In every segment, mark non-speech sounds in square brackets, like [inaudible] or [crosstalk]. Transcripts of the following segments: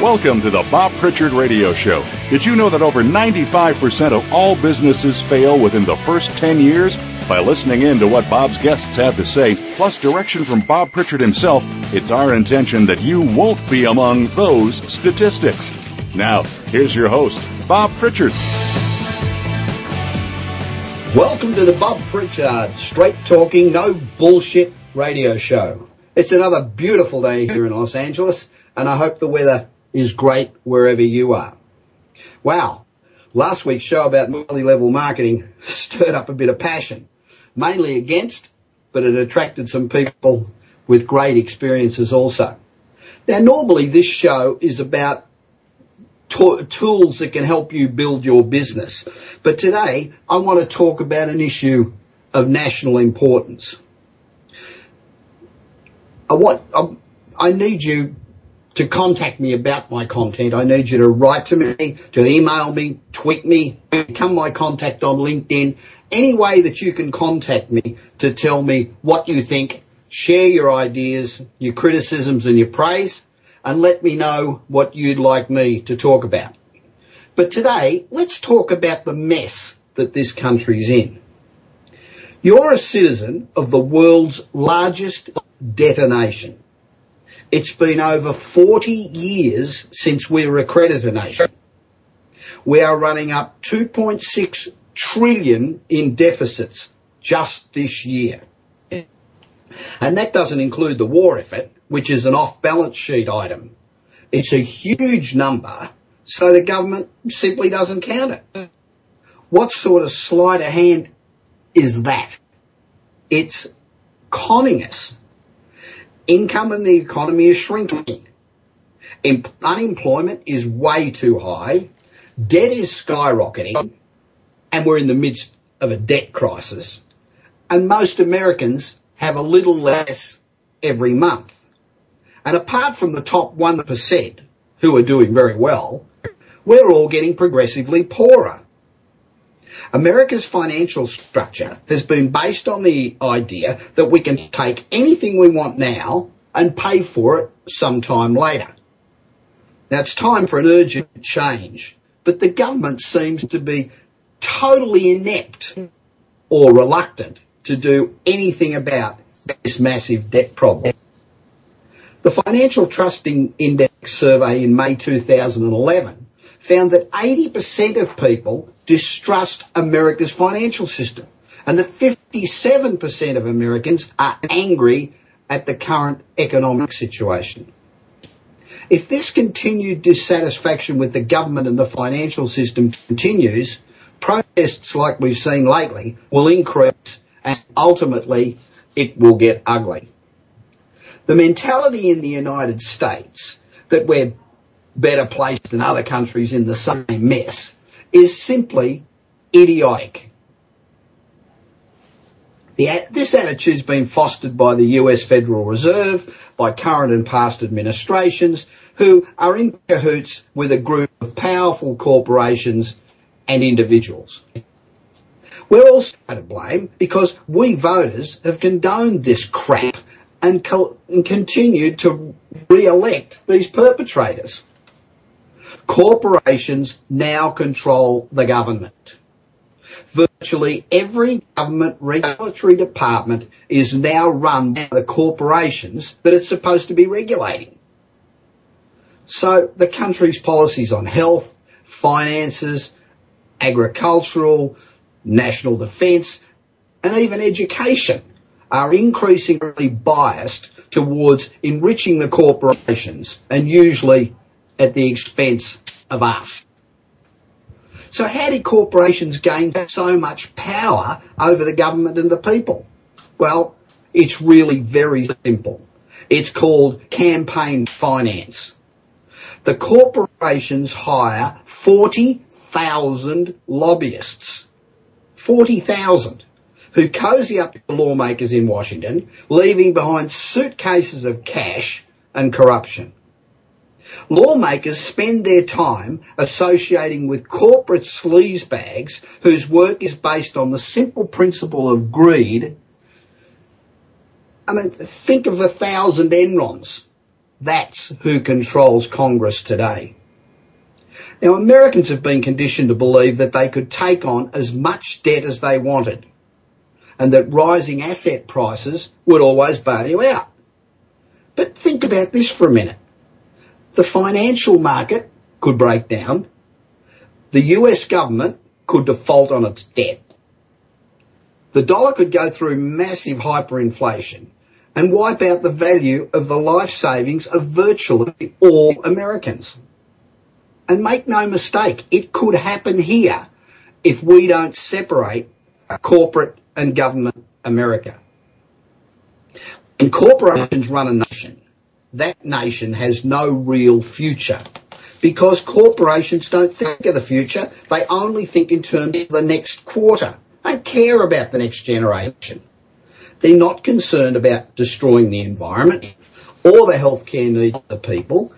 Welcome to the Bob Pritchard Radio Show. Did you know that over 95% of all businesses fail within the first 10 years? By listening in to what Bob's guests have to say, plus direction from Bob Pritchard himself, it's our intention that you won't be among those statistics. Now, here's your host, Bob Pritchard. Welcome to the Bob Pritchard Straight Talking, No Bullshit Radio Show. It's another beautiful day here in Los Angeles, and I hope the weather is great wherever you are. Wow. Last week's show about multi-level marketing [laughs] stirred up a bit of passion, mainly against, but it attracted some people with great experiences also. Now, normally this show is about to- tools that can help you build your business. But today I want to talk about an issue of national importance. I want, I, I need you to contact me about my content. I need you to write to me, to email me, tweet me, become my contact on LinkedIn, any way that you can contact me to tell me what you think, share your ideas, your criticisms and your praise, and let me know what you'd like me to talk about. But today, let's talk about the mess that this country's in. You're a citizen of the world's largest debtor nation. It's been over 40 years since we were a creditor nation. We are running up 2.6 trillion in deficits just this year. And that doesn't include the war effort, which is an off-balance sheet item. It's a huge number, so the government simply doesn't count it. What sort of sleight of hand is that? It's conning us. Income in the economy is shrinking. Em- unemployment is way too high. Debt is skyrocketing. And we're in the midst of a debt crisis. And most Americans have a little less every month. And apart from the top 1% who are doing very well, we're all getting progressively poorer. America's financial structure has been based on the idea that we can take anything we want now and pay for it sometime later. Now it's time for an urgent change, but the government seems to be totally inept or reluctant to do anything about this massive debt problem. The Financial Trusting Index survey in May 2011 found that 80% of people distrust America's financial system and that 57% of Americans are angry at the current economic situation. If this continued dissatisfaction with the government and the financial system continues, protests like we've seen lately will increase and ultimately it will get ugly. The mentality in the United States that we're better placed than other countries in the same mess is simply idiotic. The, this attitude's been fostered by the US Federal Reserve, by current and past administrations, who are in cahoots with a group of powerful corporations and individuals. We're also to blame because we voters have condoned this crap and, co- and continued to re-elect these perpetrators. Corporations now control the government. Virtually every government regulatory department is now run by the corporations that it's supposed to be regulating. So the country's policies on health, finances, agricultural, national defence, and even education are increasingly biased towards enriching the corporations and usually at the expense of us. So how did corporations gain so much power over the government and the people? Well, it's really very simple. It's called campaign finance. The corporations hire 40,000 lobbyists. 40,000 who cozy up to lawmakers in Washington, leaving behind suitcases of cash and corruption. Lawmakers spend their time associating with corporate sleazebags whose work is based on the simple principle of greed. I mean, think of a thousand Enrons. That's who controls Congress today. Now, Americans have been conditioned to believe that they could take on as much debt as they wanted and that rising asset prices would always bail you out. But think about this for a minute. The financial market could break down. The US government could default on its debt. The dollar could go through massive hyperinflation and wipe out the value of the life savings of virtually all Americans. And make no mistake, it could happen here if we don't separate corporate and government America. When corporations run a nation, that nation has no real future because corporations don't think of the future. They only think in terms of the next quarter. They don't care about the next generation. They're not concerned about destroying the environment or the healthcare needs of the people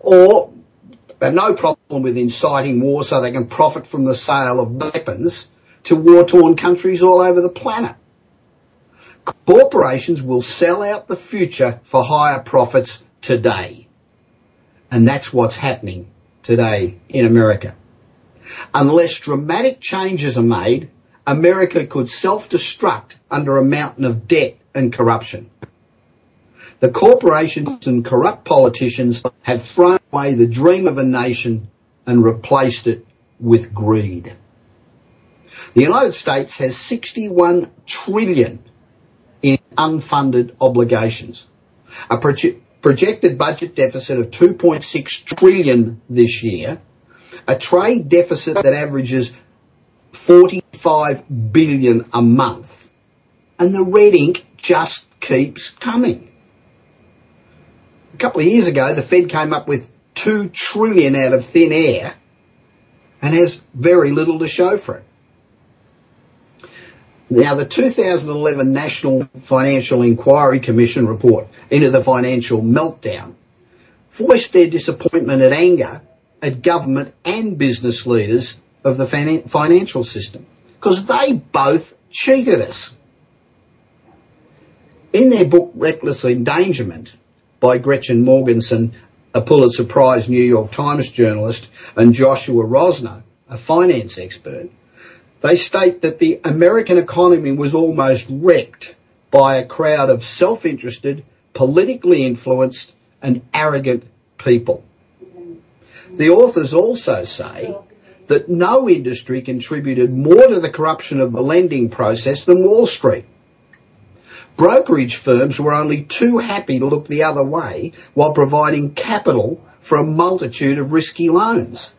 or have no problem with inciting war so they can profit from the sale of weapons to war-torn countries all over the planet. Corporations will sell out the future for higher profits today. And that's what's happening today in America. Unless dramatic changes are made, America could self-destruct under a mountain of debt and corruption. The corporations and corrupt politicians have thrown away the dream of a nation and replaced it with greed. The United States has 61 trillion in unfunded obligations, a proje- projected budget deficit of 2.6 trillion this year, a trade deficit that averages 45 billion a month, and the red ink just keeps coming. A couple of years ago, the Fed came up with 2 trillion out of thin air and has very little to show for it. Now, the 2011 National Financial Inquiry Commission report into the financial meltdown voiced their disappointment and anger at government and business leaders of the financial system because they both cheated us. In their book Reckless Endangerment by Gretchen Morgenson, a Pulitzer Prize New York Times journalist, and Joshua Rosner, a finance expert, they state that the American economy was almost wrecked by a crowd of self-interested, politically influenced and arrogant people. The authors also say that no industry contributed more to the corruption of the lending process than Wall Street. Brokerage firms were only too happy to look the other way while providing capital for a multitude of risky loans.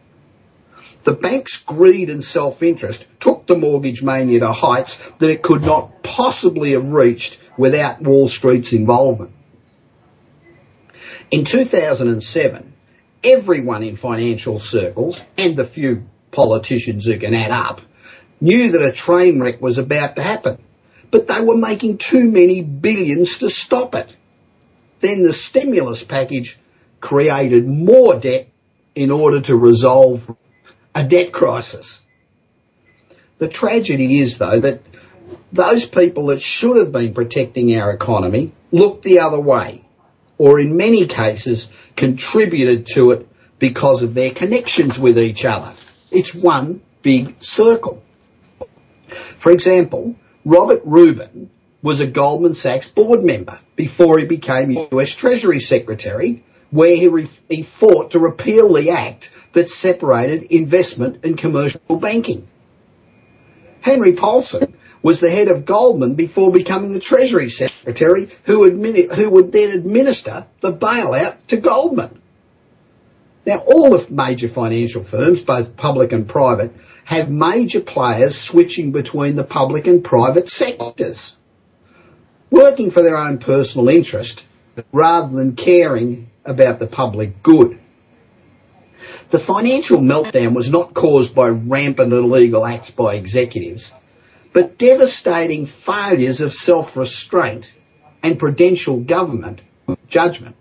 The bank's greed and self-interest took the mortgage mania to heights that it could not possibly have reached without Wall Street's involvement. In 2007, everyone in financial circles and the few politicians who can add up knew that a train wreck was about to happen, but they were making too many billions to stop it. Then the stimulus package created more debt in order to resolve a debt crisis. The tragedy is, though, that those people that should have been protecting our economy looked the other way, or in many cases contributed to it because of their connections with each other. It's one big circle. For example, Robert Rubin was a Goldman Sachs board member before he became US Treasury Secretary, where he, re- he fought to repeal the act that separated investment and commercial banking. Henry Paulson was the head of Goldman before becoming the Treasury Secretary who, admini- who would then administer the bailout to Goldman. Now, all the major financial firms, both public and private, have major players switching between the public and private sectors, working for their own personal interest rather than caring about the public good. The financial meltdown was not caused by rampant illegal acts by executives, but devastating failures of self-restraint and prudential government judgment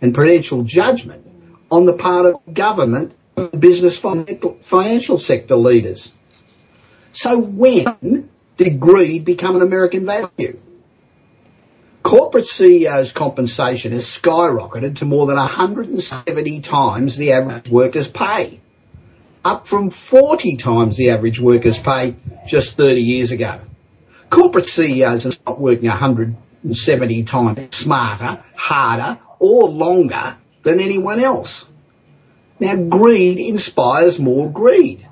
and prudential judgment on the part of government and business financial sector leaders. So when did greed become an American value? Corporate CEOs' compensation has skyrocketed to more than 170 times the average worker's pay, up from 40 times the average worker's pay just 30 years ago. Corporate CEOs are not working 170 times smarter, harder, or longer than anyone else. Now, greed inspires more greed.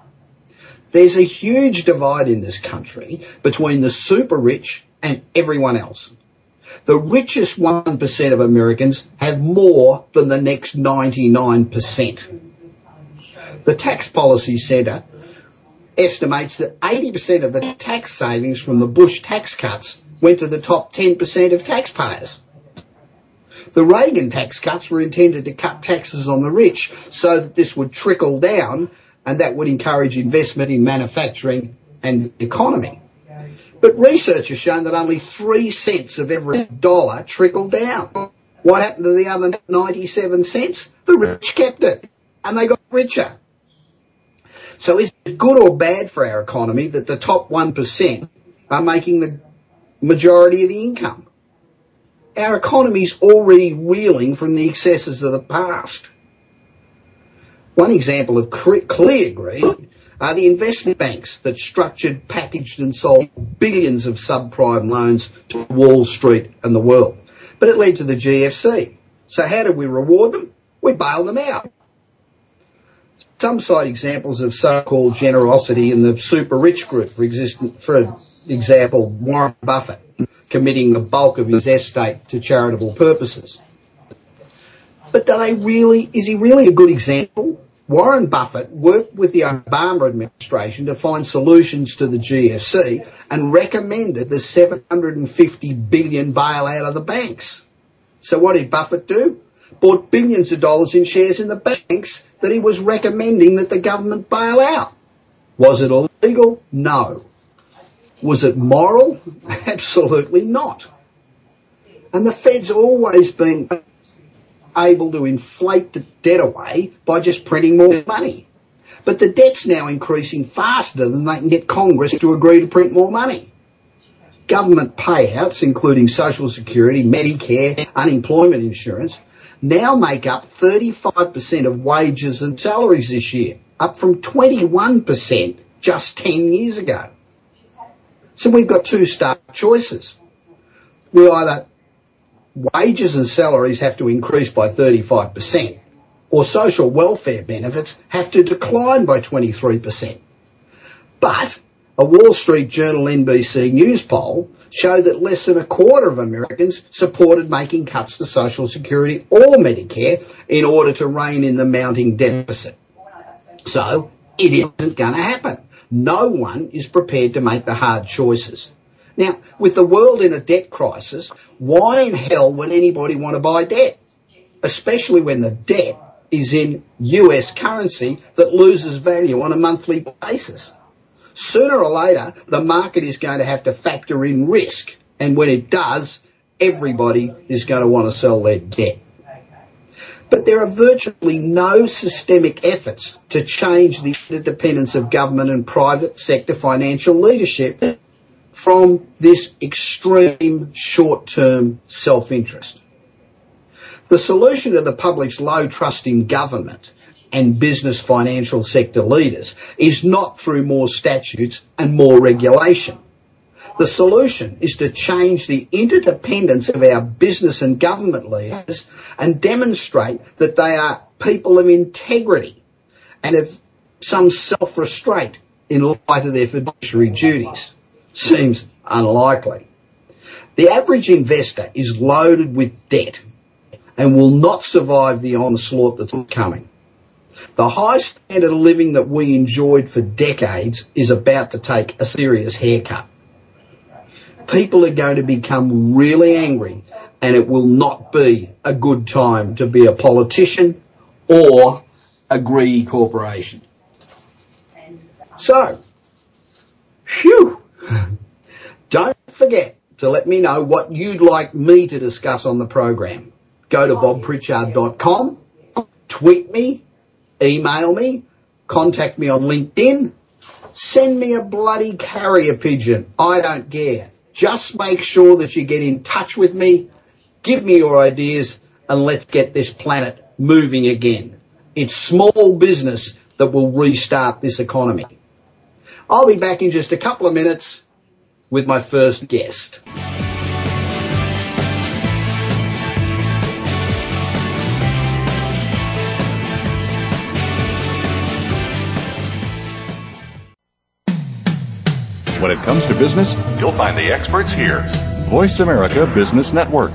There's a huge divide in this country between the super rich and everyone else. The richest 1% of Americans have more than the next 99%. The Tax Policy Centre estimates that 80% of the tax savings from the Bush tax cuts went to the top 10% of taxpayers. The Reagan tax cuts were intended to cut taxes on the rich so that this would trickle down and that would encourage investment in manufacturing and the economy. But research has shown that only three cents of every dollar trickled down. What happened to the other 97 cents? The rich kept it and they got richer. So is it good or bad for our economy that the top 1% are making the majority of the income? Our economy's already reeling from the excesses of the past. One example of clear greed are the investment banks that structured, packaged and sold billions of subprime loans to Wall Street and the world. But it led to the GFC. So how did we reward them? We bailed them out. Some cite examples of so-called generosity in the super rich group, for, for example, Warren Buffett committing the bulk of his estate to charitable purposes. But do they really, is he really a good example? Warren Buffett worked with the Obama administration to find solutions to the GFC and recommended the 750 billion bailout of the banks. So what did Buffett do? Bought billions of dollars in shares in the banks that he was recommending that the government bail out. Was it illegal? No. Was it moral? [laughs] Absolutely not. And the Fed's always been able to inflate the debt away by just printing more money. But the debt's now increasing faster than they can get Congress to agree to print more money. Government payouts, including Social Security, Medicare, unemployment insurance, now make up 35% of wages and salaries this year, up from 21% just 10 years ago. So we've got two stark choices. We either wages and salaries have to increase by 35%, or social welfare benefits have to decline by 23%. But a Wall Street Journal NBC News poll showed that less than a quarter of Americans supported making cuts to Social Security or Medicare in order to rein in the mounting deficit. So it isn't going to happen. No one is prepared to make the hard choices. Now, with the world in a debt crisis, why in hell would anybody want to buy debt? Especially when the debt is in US currency that loses value on a monthly basis. Sooner or later, the market is going to have to factor in risk. And when it does, everybody is going to want to sell their debt. But there are virtually no systemic efforts to change the interdependence of government and private sector financial leadership from this extreme short-term self-interest. The solution to the public's low trust in government and business financial sector leaders is not through more statutes and more regulation. The solution is to change the interdependence of our business and government leaders and demonstrate that they are people of integrity and of some self-restraint in light of their fiduciary duties. Seems unlikely. The average investor is loaded with debt and will not survive the onslaught that's coming. The high standard of living that we enjoyed for decades is about to take a serious haircut. People are going to become really angry and it will not be a good time to be a politician or a greedy corporation. So, phew, [laughs] don't forget to let me know what you'd like me to discuss on the program. Go to oh, bobpritchard.com, tweet me, email me, contact me on LinkedIn, send me a bloody carrier pigeon. I don't care. Just make sure that you get in touch with me, give me your ideas, and let's get this planet moving again. It's small business that will restart this economy. I'll be back in just a couple of minutes with my first guest. When it comes to business, you'll find the experts here. Voice America Business Network.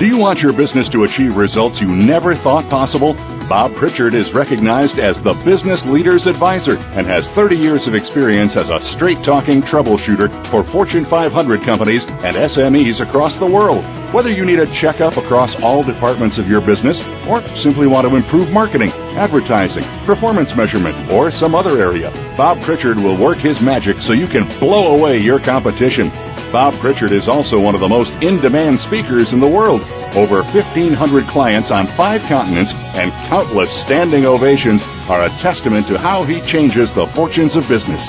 Do you want your business to achieve results you never thought possible? Bob Pritchard is recognized as the Business Leader's Advisor and has 30 years of experience as a straight talking troubleshooter for Fortune 500 companies and SMEs across the world. Whether you need a checkup across all departments of your business or simply want to improve marketing, advertising, performance measurement, or some other area, Bob Pritchard will work his magic so you can blow away your competition. Bob Pritchard is also one of the most in demand speakers in the world. Over 1,500 clients on five continents and countless standing ovations are a testament to how he changes the fortunes of business.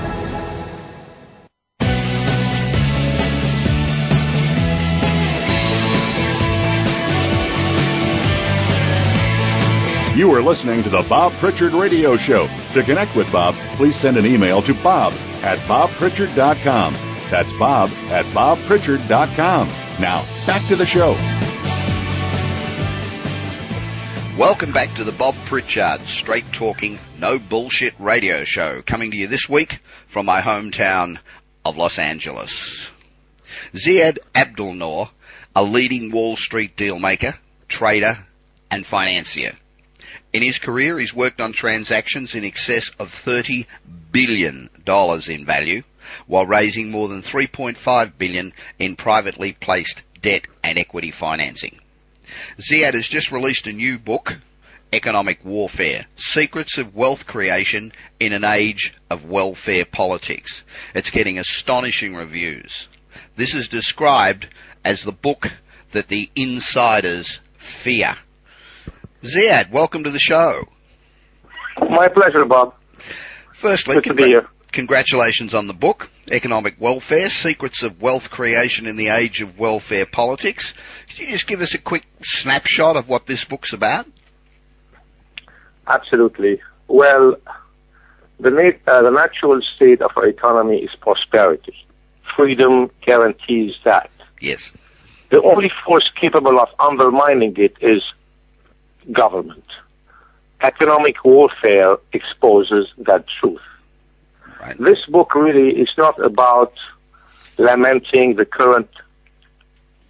You are listening to the Bob Pritchard Radio Show. To connect with Bob, please send an email to bob at bobpritchard.com. That's bob at bobpritchard.com. Now, back to the show. Welcome back to the Bob Pritchard Straight Talking, No Bullshit Radio Show, coming to you this week from my hometown of Los Angeles. Ziad Abdelnour, a leading Wall Street dealmaker, trader, and financier. In his career, he's worked on transactions in excess of $30 billion in value, while raising more than 3.5 billion in privately placed debt and equity financing. Ziad has just released a new book, Economic Warfare, Secrets of Wealth Creation in an Age of Welfare Politics. It's getting astonishing reviews. This is described as the book that the insiders fear. Ziad, welcome to the show. My pleasure, Bob. Firstly, Good to be congratulations on the book, Economic Welfare, Secrets of Wealth Creation in the Age of Welfare Politics. Could you just give us a quick snapshot of what this book's about? Absolutely. Well, the, uh, the natural state of our economy is prosperity. Freedom guarantees that. Yes. The only force capable of undermining it is government. Economic warfare exposes that truth. Right. This book really is not about lamenting the current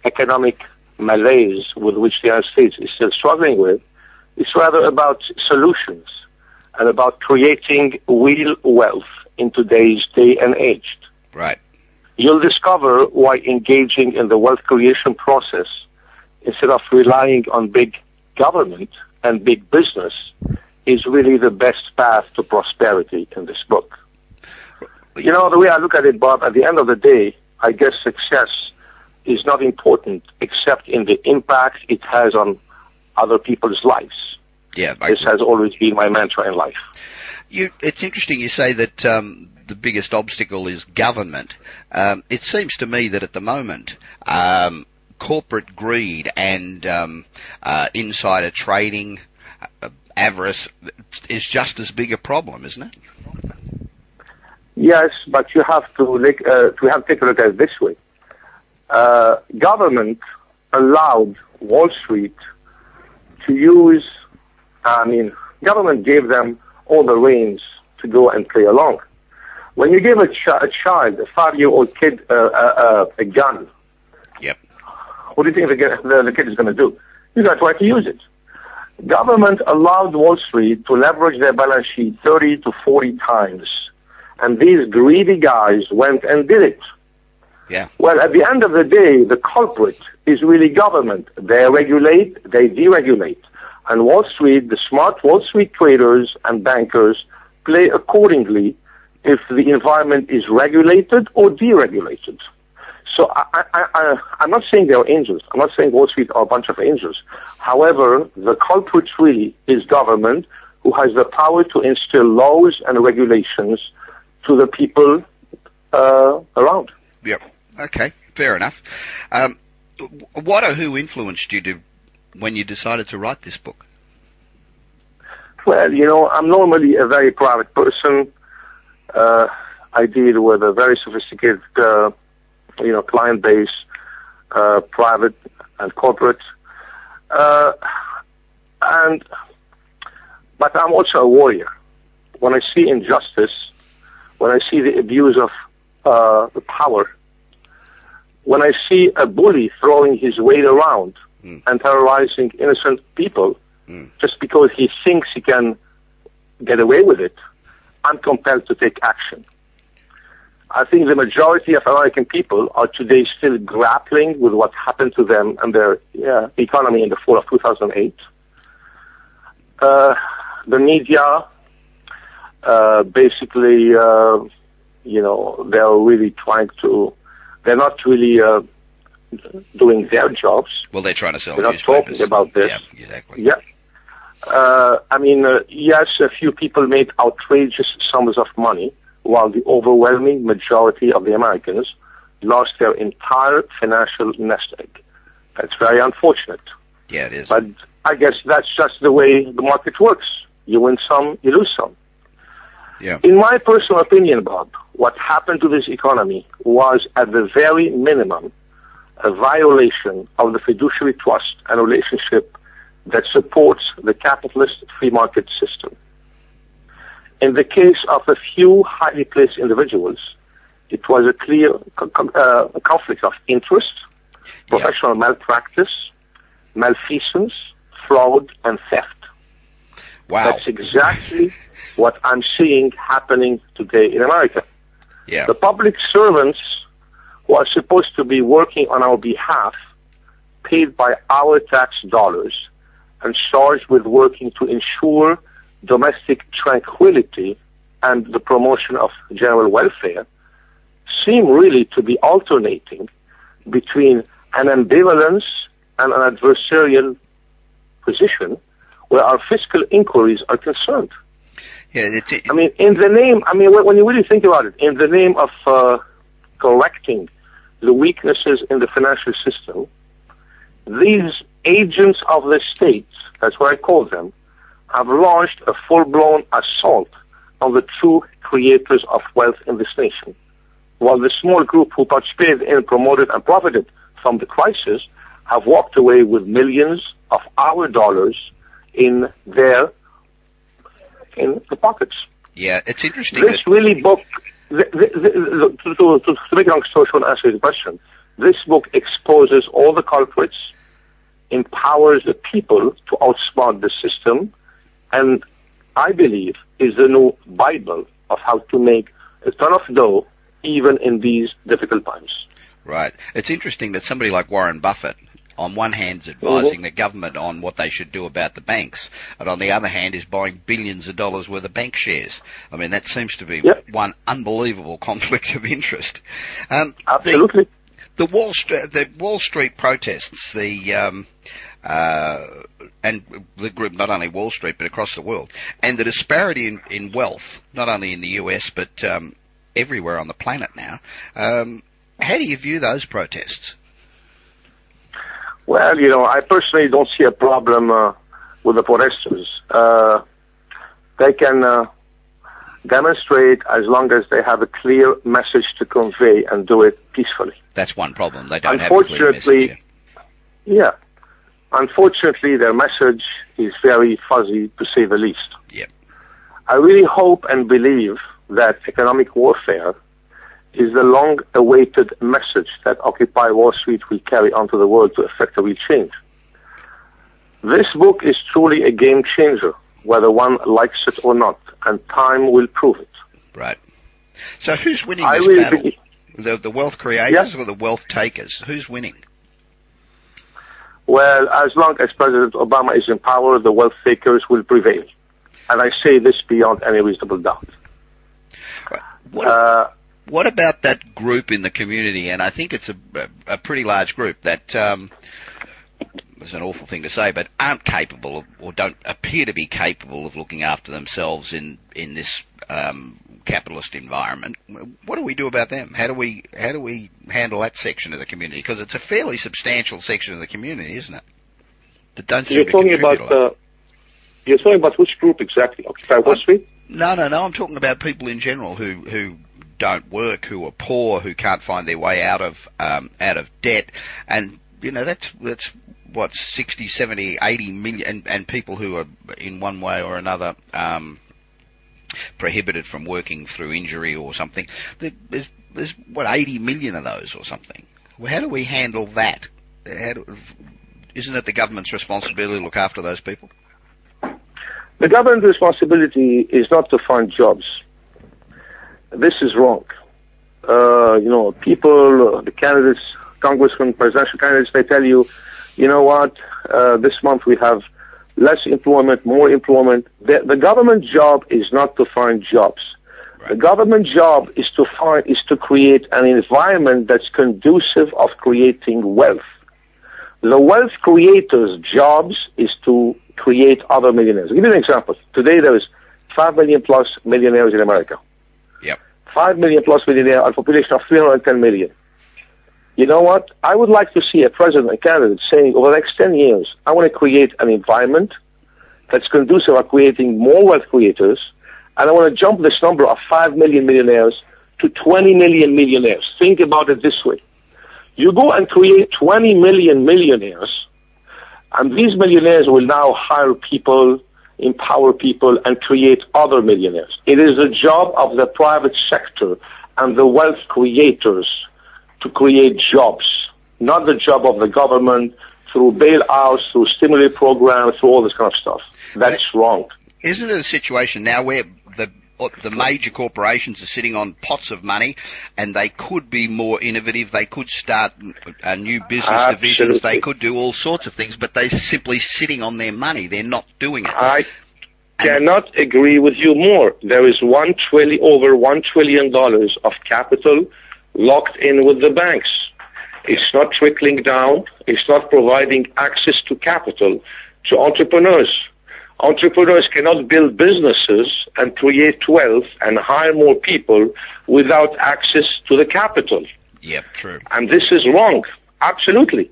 economic malaise with which the United States is still struggling with. It's rather about solutions and about creating real wealth in today's day and age. Right. You'll discover why engaging in the wealth creation process instead of relying on big government and big business is really the best path to prosperity in this book. You know, the way I look at it, Bob, at the end of the day, I guess success is not important except in the impact it has on other people's lives. Yeah. I- This has always been my mantra in life. You, it's interesting you say that um, the biggest obstacle is government. Um, it seems to me that at the moment, um, corporate greed and um, uh, insider trading, uh, avarice, is just as big a problem, isn't it? Yes, but you have to look, uh, to have take a look at it this way. Uh, government allowed Wall Street to use, I mean, government gave them all the reins to go and play along. When you give a, ch- a child, a five-year-old kid, uh, uh, uh, a gun. What do you think the, the, the kid is going to do? He's going to try to use it. Government allowed Wall Street to leverage their balance sheet 30 to 40 times. And these greedy guys went and did it. Yeah. Well, at the end of the day, the culprit is really government. They regulate, they deregulate. And Wall Street, the smart Wall Street traders and bankers play accordingly if the environment is regulated or deregulated. So I, I, I, I'm not saying they're angels. I'm not saying Wall Street are a bunch of angels. However, the culprit really is government who has the power to instill laws and regulations to the people uh, around. Yep. Okay. Fair enough. Um, what or who influenced you to when you decided to write this book? Well, you know, I'm normally a very private person. Uh, I deal with a very sophisticated, uh, you know, client base, uh, private and corporate. Uh, and, but I'm also a warrior. When I see injustice, when I see the abuse of uh, the power, when I see a bully throwing his weight around Mm. and terrorizing innocent people Mm. just because he thinks he can get away with it, I'm compelled to take action. I think the majority of American people are today still grappling with what happened to them and their yeah, economy in the fall of 2008. Uh, the media, uh, basically, uh, you know, they're really trying to, they're not really uh, doing their jobs. Well, they're trying to sell We're not newspapers. talking about this. Yeah, exactly. Yeah. Uh, I mean, uh, yes, a few people made outrageous sums of money, while the overwhelming majority of the Americans lost their entire financial nest egg. That's very unfortunate. Yeah, it is. But I guess that's just the way the market works. You win some, you lose some. Yeah. In my personal opinion, Bob, what happened to this economy was at the very minimum a violation of the fiduciary trust and relationship that supports the capitalist free market system. In the case of a few highly placed individuals, it was a clear uh, conflict of interest, professional malpractice, malfeasance, fraud, and theft. Wow. That's exactly [laughs] what I'm seeing happening today in America. Yeah. The public servants who are supposed to be working on our behalf, paid by our tax dollars, and charged with working to ensure domestic tranquility and the promotion of general welfare, seem really to be alternating between an ambivalence and an adversarial position where our fiscal inquiries are concerned. Yeah, it, I mean, in the name, I mean, when when you really think about it, in the name of uh, correcting the weaknesses in the financial system, these agents of the state, that's what I call them, have launched a full-blown assault on the true creators of wealth in this nation. While the small group who participated in, promoted, and profited from the crisis have walked away with millions of our dollars in their in the pockets. yeah, it's interesting This that, really book, the, the, the, to, to, to, to make a long story short answer the question, this book exposes all the culprits, empowers the people to outsmart the system, and I believe is the new Bible of how to make a ton of dough even in these difficult times. right. It's interesting that somebody like Warren Buffett, on one hand, is advising the government on what they should do about the banks, and on the other hand, is buying billions of dollars worth of bank shares. I mean, that seems to be Yep. one unbelievable [laughs] conflict of interest. Um, the- Absolutely. the Wall Street, the Wall Street protests, the um, uh, and the group not only Wall Street but across the world, and the disparity in, in wealth, not only in the US but um, everywhere on the planet now. Um, how do you view those protests? Well, you know, I personally don't see a problem uh, with the protesters. Uh, they can, uh, demonstrate as long as they have a clear message to convey and do it peacefully. That's one problem. They don't have a clear Unfortunately, message. yeah. Unfortunately, their message is very fuzzy, to say the least. Yep. I really hope and believe that economic warfare is the long-awaited message that Occupy Wall Street will carry onto the world to effect a real change. This book is truly a game changer, whether one likes it or not, and time will prove it. Right. So who's winning I this battle? believe- The, the wealth creators or the wealth takers? Who's winning? Well, as long as President Obama is in power, the wealth seekers will prevail. And I say this beyond any reasonable doubt. What, Uh, what about that group in the community? And I think it's a, a, pretty large group that, um, it's an awful thing to say, but aren't capable of, or don't appear to be capable of looking after themselves in, in this, um, capitalist environment. What do we do about them? How do we, how do we handle that section of the community? Because it's a fairly substantial section of the community, isn't it? That don't you're talking about uh, you're talking about which group exactly? Occupy Wall Street? No, no, no. I'm talking about people in general who who don't work, who are poor, who can't find their way out of um, out of debt, and you know that's that's what 60, 70, 80 million, and, and people who are in one way or another um, prohibited from working through injury or something. There's there's what 80 million of those or something. Well, how do we handle that? Do, isn't it the government's responsibility to look after those people? The government's responsibility is not to find jobs. This is wrong. Uh, you know, people, uh, the candidates, congressmen, presidential candidates, they tell you, you know what, uh, this month we have less employment, more employment. The, the government job is not to find jobs. The government job is to find, is to create an environment that's conducive of creating wealth. The wealth creators' jobs is to create other millionaires. I'll give you an example. Today there is 5 million plus millionaires in America. Yep. 5 million plus millionaires, a population of 310 million. You know what? I would like to see a president and candidate saying over the next 10 years, I want to create an environment that's conducive of creating more wealth creators, and I want to jump this number of 5 million millionaires to 20 million millionaires. Think about it this way. You go and create 20 million millionaires, and these millionaires will now hire people, empower people, and create other millionaires. It is the job of the private sector and the wealth creators to create jobs, not the job of the government through bailouts, through stimulus programs, through all this kind of stuff. That's wrong. Isn't it a situation now where the the major corporations are sitting on pots of money, and they could be more innovative. They could start uh, new business divisions. They could do all sorts of things, but they're simply sitting on their money. They're not doing it. I cannot agree with you more. There is one trillion, over one trillion dollars of capital locked in with the banks. It's not trickling down. It's not providing access to capital to entrepreneurs. Entrepreneurs cannot build businesses and create wealth and hire more people without access to the capital. Yep, true. And this is wrong. Absolutely.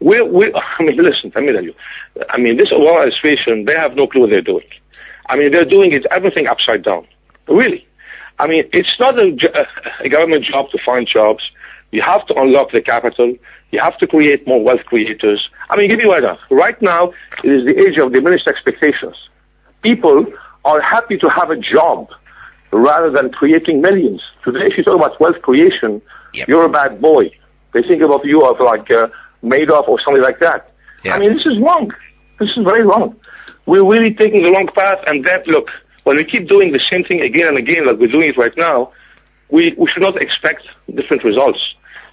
We're, we [laughs] I mean, listen, let me tell you. I mean, this Obama administration, they have no clue what they're doing. I mean, they're doing it, everything upside down. Really. I mean, it's not a, a government job to find jobs. You have to unlock the capital. You have to create more wealth creators. I mean, give you now. Right now, it is the age of diminished expectations. People are happy to have a job rather than creating millions. Today, if you talk about wealth creation, Yep. you're a bad boy. They think about you of like uh, Madoff or something like that. I mean, this is wrong. This is very wrong. We're really taking the wrong path. And that, look, when we keep doing the same thing again and again, like we're doing it right now, we, we should not expect different results.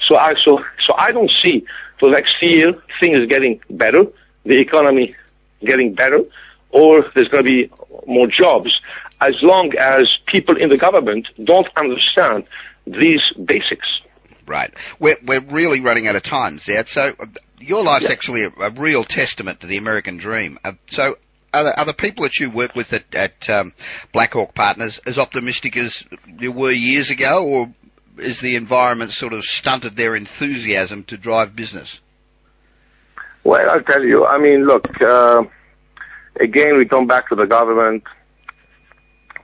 So I, so, so I don't see for next year things getting better, the economy getting better, or there's going to be more jobs as long as people in the government don't understand these basics. Right. We're, we're really running out of time, Ziad. So your life's actually a, a real testament to the American dream. Uh, so are the, are the people that you work with at, at um, Blackhawk Partners as optimistic as you were years ago, or is the environment sort of stunted their enthusiasm to drive business? Well, I'll tell you. I mean, look. Uh, again, we come back to the government.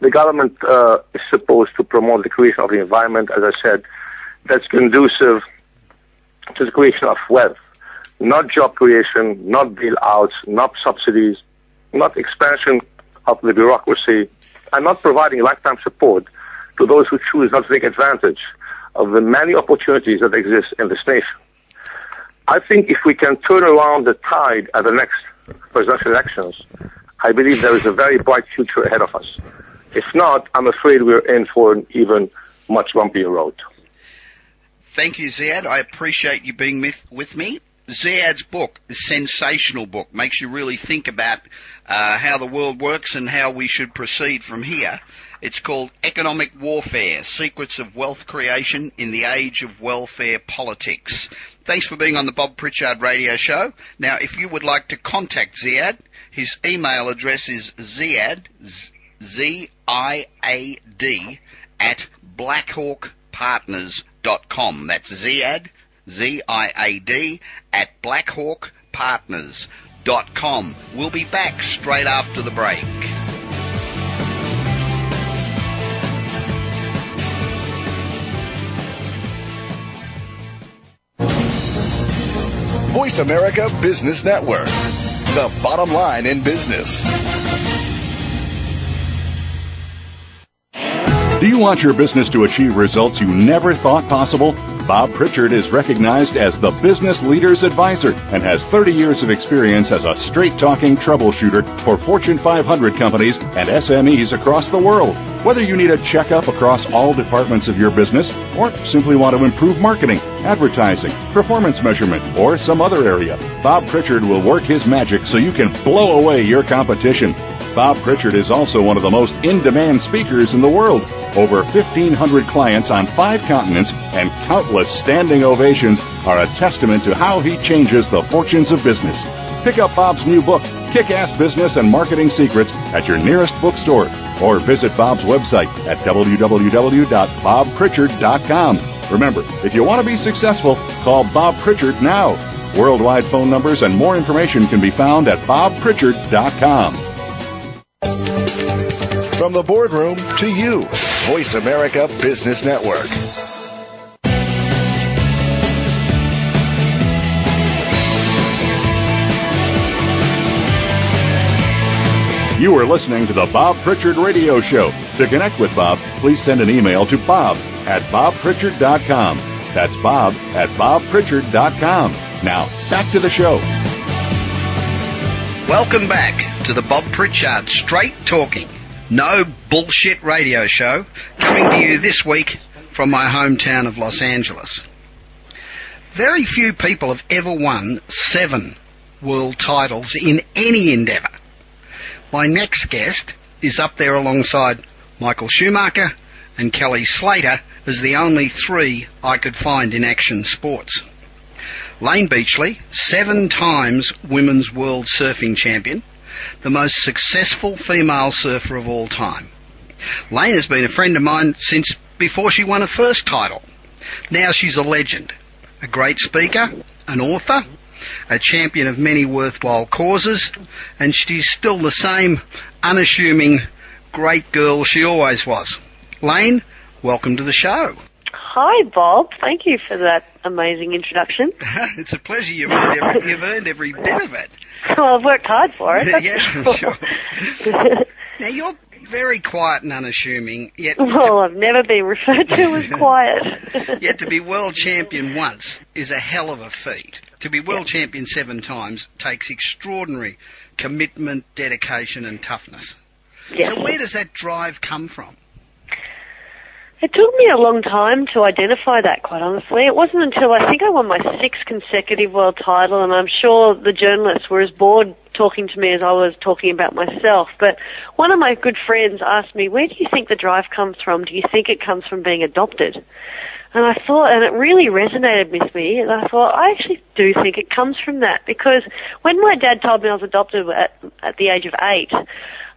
The government uh, is supposed to promote the creation of the environment, as I said, that's conducive to the creation of wealth, not job creation, not bailouts, not subsidies, not expansion of the bureaucracy, and not providing lifetime support to those who choose not to take advantage of the many opportunities that exist in this nation. I think if we can turn around the tide at the next presidential elections, I believe there is a very bright future ahead of us. If not, I'm afraid we're in for an even much bumpier road. Thank you, Ziad. I appreciate you being with, with me. Ziad's book, a sensational book, makes you really think about uh, how the world works and how we should proceed from here. It's called Economic Warfare, Secrets of Wealth Creation in the Age of Welfare Politics. Thanks for being on the Bob Pritchard radio show. Now, if you would like to contact Ziad, his email address is ziad, Z-I-A-D, at blackhawkpartners.com. That's Ziad, Z-I-A-D, at blackhawkpartners.com. We'll be back straight after the break. Voice America Business Network, the bottom line in business. Do you want your business to achieve results you never thought possible? Bob Pritchard is recognized as the business leader's advisor and has 30 years of experience as a straight talking troubleshooter for Fortune 500 companies and SMEs across the world. Whether you need a checkup across all departments of your business or simply want to improve marketing, advertising, performance measurement, or some other area, Bob Pritchard will work his magic so you can blow away your competition. Bob Pritchard is also one of the most in demand speakers in the world. Over 1,500 clients on five continents and countless standing ovations are a testament to how he changes the fortunes of business. Pick up Bob's new book, Kick Ass Business and Marketing Secrets, at your nearest bookstore or visit Bob's website at www.bobpritchard.com. Remember, if you want to be successful, call Bob Pritchard now. Worldwide phone numbers and more information can be found at bobpritchard.com. From the boardroom to you, Voice America Business Network. You are listening to the Bob Pritchard Radio Show. To connect with Bob, please send an email to bob at bobpritchard.com. That's bob at bobpritchard.com. Now, back to the show. Welcome back to the Bob Pritchard Straight Talking, no bullshit radio show, coming to you this week from my hometown of Los Angeles. Very few people have ever won seven world titles in any endeavour. My next guest is up there alongside Michael Schumacher and Kelly Slater as the only three I could find in action sports. Layne Beachley, seven times women's world surfing champion, the most successful female surfer of all time. Layne has been a friend of mine since before she won her first title. Now she's a legend, a great speaker, an author, a champion of many worthwhile causes, and she's still the same unassuming great girl she always was. Layne, welcome to the show. Hi, Bob. Thank you for that amazing introduction. [laughs] it's a pleasure. You've earned, every, [laughs] you've earned every bit of it. Well, I've worked hard for it. yeah, I'm [laughs] sure. now, you're very quiet and unassuming, yet... Well, I've never been referred to as quiet. yet to be world champion once is a hell of a feat. To be world yeah. champion seven times takes extraordinary commitment, dedication and toughness. Yes. So where does that drive come from? It took me a long time to identify that, quite honestly. It wasn't until I think I won my sixth consecutive world title, and I'm sure the journalists were as bored talking to me as I was talking about myself. But one of my good friends asked me, where do you think the drive comes from? Do you think it comes from being adopted? And I thought, and it really resonated with me, and I thought, I actually do think it comes from that, because when my dad told me I was adopted at, at the age of eight,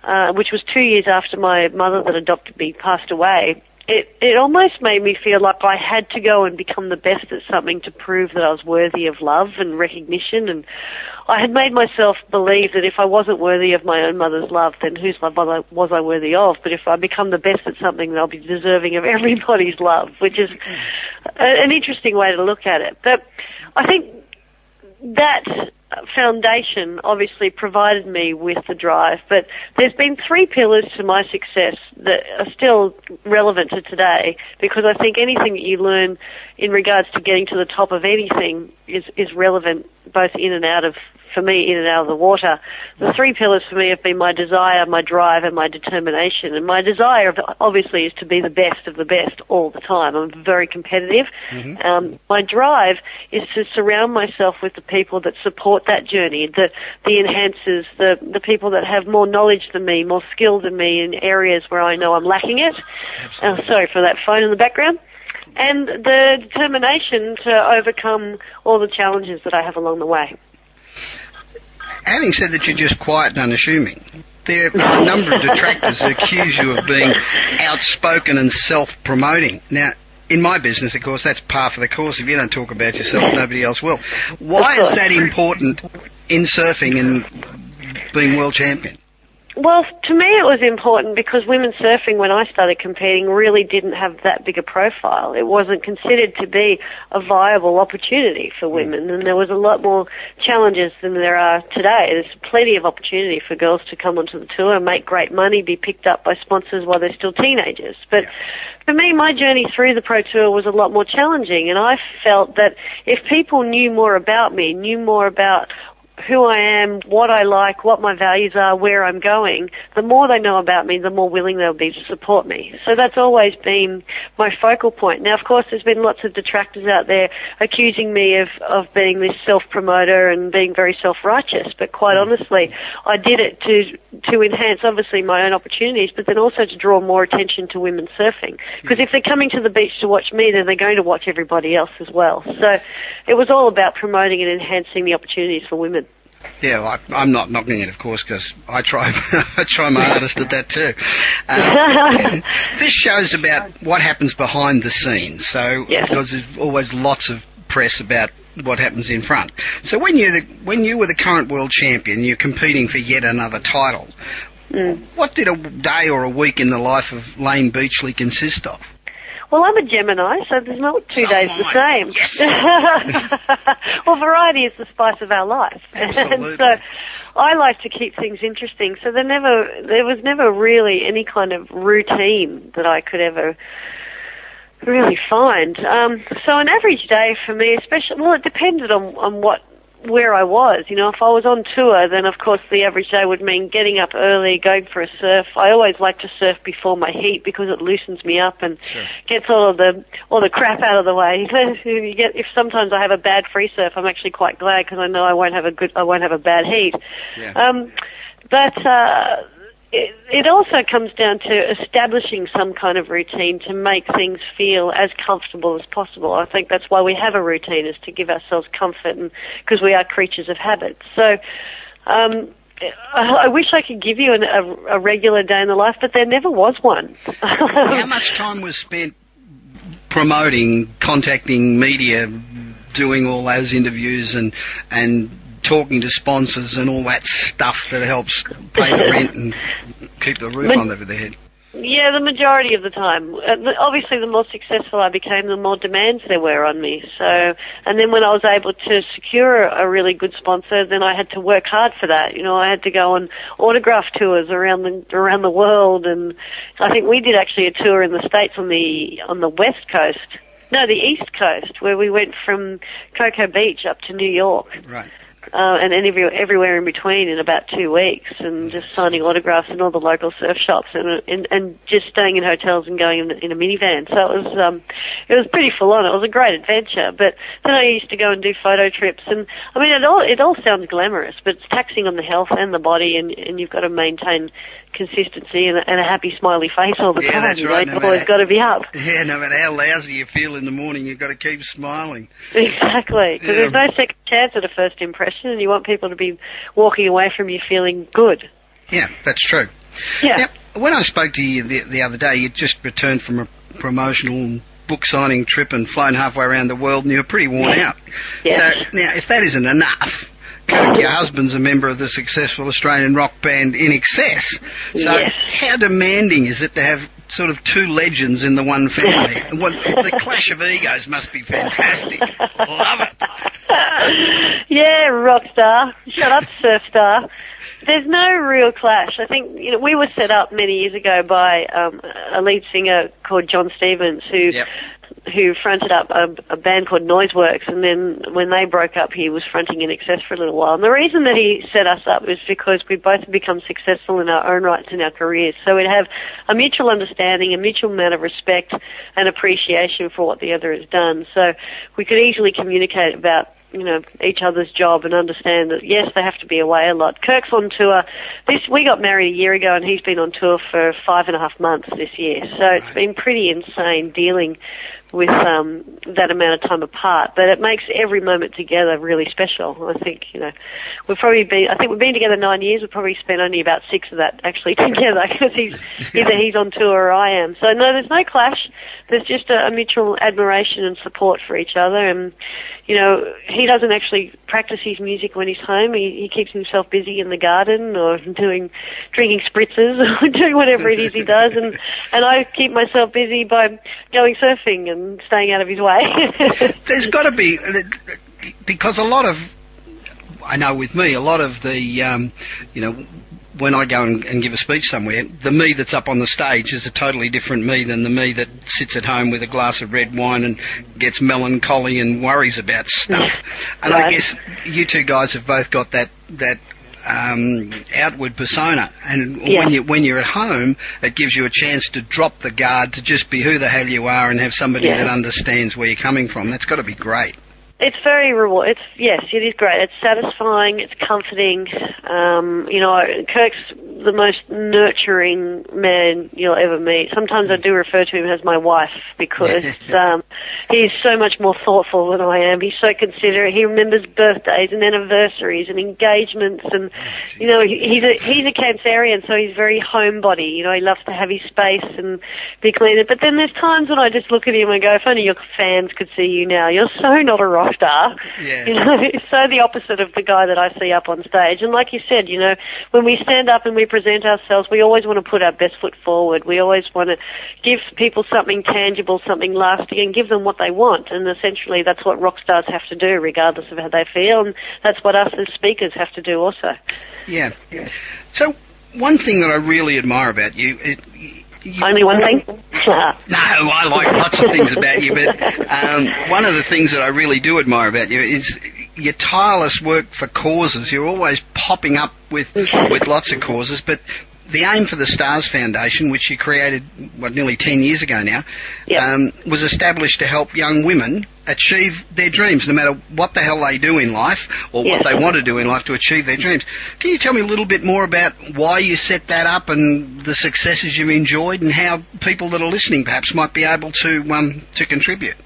uh, which was two years after my mother that adopted me passed away, it it almost made me feel like I had to go and become the best at something to prove that I was worthy of love and recognition and I had made myself believe that if I wasn't worthy of my own mother's love, then whose love was I, was I worthy of? But if I become the best at something, then I'll be deserving of [laughs] everybody's love, which is an interesting way to look at it. But I think that foundation obviously provided me with the drive, but there's been three pillars to my success that are still relevant to today because I think anything that you learn in regards to getting to the top of anything is, is relevant both in and out of for me in and out of the water. The three pillars for me have been my desire, my drive, and my determination. And my desire, obviously, is to be the best of the best all the time. I'm very competitive. Mm-hmm. Um, my drive is to surround myself with the people that support that journey, the the enhancers, the the people that have more knowledge than me, more skill than me in areas where I know I'm lacking it. Uh, sorry for that phone in the background and the determination to overcome all the challenges that I have along the way having said that you're just quiet and unassuming, there are a number of detractors who accuse you of being outspoken and self-promoting. Now, in my business, of course, that's par for the course. If you don't talk about yourself, nobody else will. Why is that important in surfing and being world champion? Well, to me it was important because women surfing when I started competing really didn't have that big a profile. It wasn't considered to be a viable opportunity for hmm. women and there was a lot more challenges than there are today. There's plenty of opportunity for girls to come onto the tour, and make great money, be picked up by sponsors while they're still teenagers. But yeah. for me, my journey through the Pro Tour was a lot more challenging and I felt that if people knew more about me, knew more about who I am, what I like, what my values are, where I'm going, the more they know about me, the more willing they'll be to support me. So that's always been my focal point. Now, of course, there's been lots of detractors out there accusing me of, of being this self-promoter and being very self-righteous, but quite mm. honestly, I did it to, to enhance obviously my own opportunities, but then also to draw more attention to women surfing. Because if they're coming to the beach to watch me, then they're going to watch everybody else as well. So it was all about promoting and enhancing the opportunities for women. Yeah, I, am not knocking it, of course, because I try, [laughs] I try my hardest at that too. Uh, [laughs] this show's about what happens behind the scenes, so yes. because there's always lots of press about what happens in front. So when you when you were the current world champion, you're competing for yet another title. Mm. What did a day or a week in the life of Layne Beachley consist of? Well, I'm a Gemini, so there's not two so days the same. Yes. [laughs] well, variety is the spice of our life. Absolutely. [laughs] and so I like to keep things interesting. So there never, there was never really any kind of routine that I could ever really find. Um, so an average day for me, especially, well, it depended on, on what where I was. You know, if I was on tour, then of course the average day would mean getting up early, going for a surf. I always like to surf before my heat because it loosens me up and sure. gets all of the all the crap out of the way. [laughs] you get if sometimes I have a bad free surf, I'm actually quite glad because I know I won't have a good I won't have a bad heat. Yeah. Um, but uh, it, it also comes down to establishing some kind of routine to make things feel as comfortable as possible. I think that's why we have a routine is to give ourselves comfort and because we are creatures of habit. So, um, I wish I could give you an, a, a regular day in the life, but there never was one. [laughs] How much time was spent promoting, contacting media, doing all those interviews and and talking to sponsors and all that stuff that helps pay the rent and keep the roof on over their head. Yeah, the majority of the time. Uh, obviously, the more successful I became, the more demands there were on me. So, and then when I was able to secure a really good sponsor, then I had to work hard for that. You know, I had to go on autograph tours around the around the world, and I think we did actually a tour in the states on the on the west coast. No, the east coast, where we went from Cocoa Beach up to New York. Right uh, and every, everywhere in between in about two weeks, and just signing autographs in all the local surf shops, and and, and just staying in hotels and going in, in a minivan. So it was um, it was pretty full on. It was a great adventure. But then I used to go and do photo trips, and I mean it all it all sounds glamorous, but it's taxing on the health and the body, and and you've got to maintain consistency and a, and a happy smiley face all the yeah, time. That's you right. know, no always got to be up. [laughs] Yeah, no matter how lousy you feel in the morning, you've got to keep smiling. Exactly, because yeah. there's no second chance at a first impression, and you want people to be walking away from you feeling good. Yeah, that's true. Yeah. Now, when I spoke to you the, the other day, you'd just returned from a promotional book signing trip and flown halfway around the world, and you were pretty worn out. Yes. So now, if that isn't enough. Kirk, your husband's a member of the successful Australian rock band INXS. So, Yes. how demanding is it to have sort of two legends in the one family? [laughs] what, the clash of egos must be fantastic. Love it. yeah, rock star. Shut up, surf star. There's no real clash. I think you know we were set up many years ago by um, a lead singer called Jon Stevens, who Yep. Who fronted up a, a band called Noiseworks, and then when they broke up, he was fronting INXS for a little while. And the reason that he set us up was because we both become successful in our own rights in our careers. So we'd have a mutual understanding, a mutual amount of respect and appreciation for what the other has done. So we could easily communicate about you know each other's job and understand that yes they have to be away a lot. Kirk's on tour. This we got married a year ago and he's been on tour for five and a half months this year. So it's been pretty insane dealing with um, that amount of time apart. But it makes every moment together really special. I think you know we've probably been. I think we've been together nine years. We've probably spent only about six of that actually [laughs] together because he's [laughs] either he's on tour or I am. So no, there's no clash. There's just a, a mutual admiration and support for each other. And you know he doesn't actually practice his music when he's home. He, he keeps himself busy in the garden or [laughs] doing drinking spritzers [laughs] or doing whatever it is he does. And [laughs] and I keep myself busy by going surfing and staying out of his way. There's got to be because a lot of I know with me a lot of the um, you know when I go and, and give a speech somewhere, the me that's up on the stage is a totally different me than the me that sits at home with a glass of red wine and gets melancholy and worries about stuff. [laughs] And I guess you two guys have both got that that um, outward persona, and Yeah. when you when you're at home, it gives you a chance to drop the guard to just be who the hell you are and have somebody Yeah. that understands where you're coming from. That's got to be great. It's very reward. It's yes, it is great. It's satisfying. It's comforting. Um, you know, Kirk's the most nurturing man you'll ever meet. Sometimes I do refer to him as my wife because [laughs] um, he's so much more thoughtful than I am. He's so considerate. He remembers birthdays and anniversaries and engagements, and you know, he's a he's a Cancerian, so he's very homebody. You know, he loves to have his space and be clean. But then there's times when I just look at him and go, if only your fans could see you now. You're so not a rock star. Yeah. You know, [laughs] it's so the opposite of the guy that I see up on stage. And like you said, you know, when we stand up and we present ourselves, we always want to put our best foot forward. We always want to give people something tangible, something lasting, and give them what they want. And essentially, that's what rock stars have to do, regardless of how they feel. And that's what us as speakers have to do also. Yeah. So one thing that I really admire about you, it, you Only one thing. [laughs] No, I like lots of things about you, but um, one of the things that I really do admire about you is your tireless work for causes. You're always popping up with with lots of causes, but the aim for the Stars Foundation, which you created what nearly ten years ago now, Yep. um, was established to help young women achieve their dreams, no matter what the hell they do in life or Yes. what they want to do in life to achieve their dreams. Can you tell me a little bit more about why you set that up and the successes you've enjoyed, and how people that are listening perhaps might be able to um, to contribute?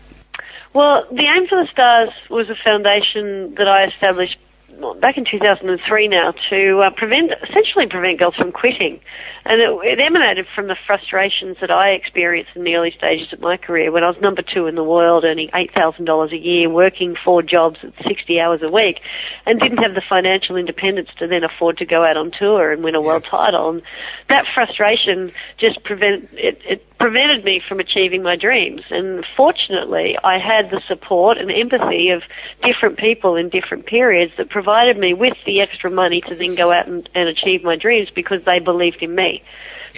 Well, the Aim for the Stars was a foundation that I established well, back in 2003 now to uh, prevent, essentially prevent girls from quitting. And it, it emanated from the frustrations that I experienced in the early stages of my career when I was number two in the world, earning $8,000 a year, working four jobs at 60 hours a week, and didn't have the financial independence to then afford to go out on tour and win a world title. And that frustration just prevent, it, it prevented me from achieving my dreams. And fortunately, I had the support and empathy of different people in different periods that provided me with the extra money to then go out and, and achieve my dreams because they believed in me.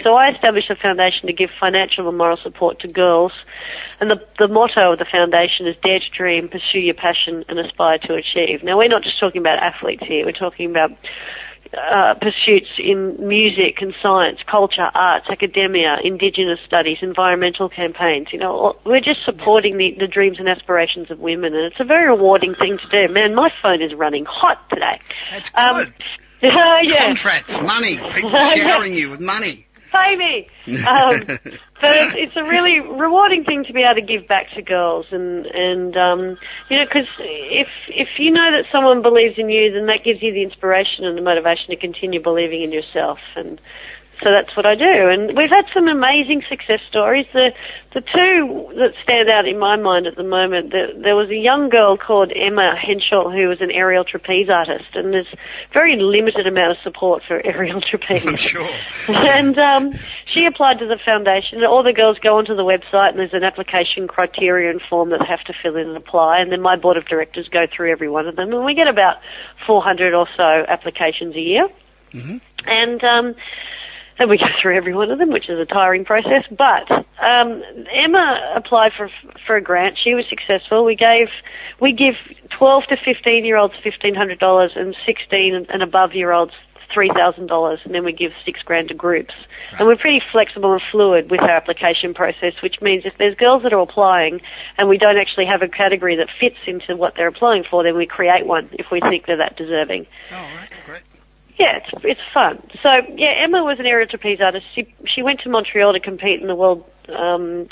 So I established a foundation to give financial and moral support to girls. And the, the motto of the foundation is dare to dream, pursue your passion and aspire to achieve. Now we're not just talking about athletes here, we're talking about uh, pursuits in music and science, culture, arts, academia, indigenous studies, environmental campaigns. You know, we're just supporting the, the dreams and aspirations of women, and it's a very rewarding thing to do. Man, my phone is running hot today. That's Um, good. [laughs] yeah, Contracts, money, people [laughs] showering you with money. pay me. Um, [laughs] but it's, it's a really rewarding thing to be able to give back to girls, and and um, you know, because if if you know that someone believes in you, then that gives you the inspiration and the motivation to continue believing in yourself, and so that's what I do. And we've had some amazing success stories. The the two that stand out in my mind at the moment, the, there was a young girl called Emma Henschel who was an aerial trapeze artist, and there's very limited amount of support for [laughs] aerial trapeze. I'm sure. [laughs] and um, she applied to the foundation. All the girls go onto the website, and there's an application criterion form that they have to fill in and apply. And then my board of directors go through every one of them, and we get about 400 or so applications a year. Mm-hmm. And um, and we go through every one of them, which is a tiring process. But um, Emma applied for for a grant. She was successful. We gave we give 12 to 15 year olds $1,500 and 16 and above year olds $3,000 and then we give six grand to groups. Right. And we're pretty flexible and fluid with our application process, which means if there's girls that are applying and we don't actually have a category that fits into what they're applying for, then we create one if we think they're that deserving. Oh, right. Great. Yeah, it's it's fun. So yeah, Emma was an aerial trapeze artist. She she went to Montreal to compete in the world um,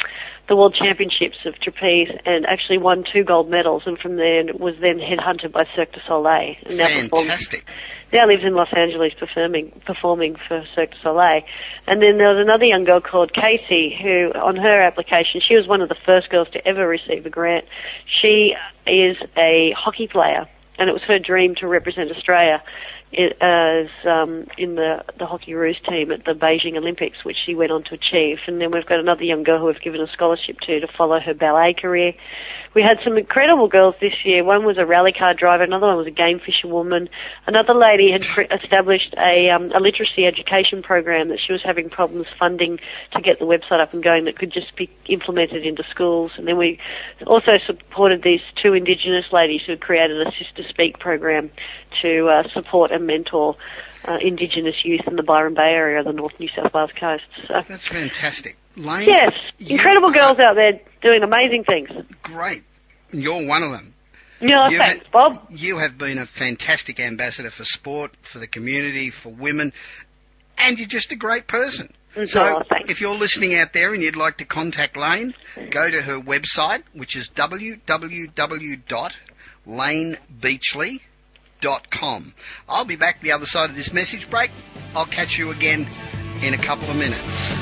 the world championships of trapeze and actually won two gold medals. And from there was then headhunted by Cirque du Soleil. And now Fantastic. Performs, now lives in Los Angeles performing performing for Cirque du Soleil. And then there was another young girl called Casey who, on her application, she was one of the first girls to ever receive a grant. She is a hockey player and it was her dream to represent Australia as um, in the the Hockeyroos team at the Beijing Olympics, which she went on to achieve. And then we've got another young girl who we've given a scholarship to to follow her ballet career. We had some incredible girls this year. One was a rally car driver, another one was a game fisher woman. Another lady had cre- established a, um, a literacy education program that she was having problems funding to get the website up and going that could just be implemented into schools. And then we also supported these two Indigenous ladies who created a Sister Speak program to uh, support and mentor uh, Indigenous youth in the Byron Bay area of the North New South Wales coast. So, That's fantastic. Layne, yes, incredible girls out there doing amazing things. Great. You're one of them. Yeah, you thanks, Bob. You have been a fantastic ambassador for sport, for the community, for women, and you're just a great person. Mm, so, oh, if you're listening out there and you'd like to contact Layne, go to her website, which is www.laynebeachley.com. I'll be back the other side of this message break. I'll catch you again in a couple of minutes.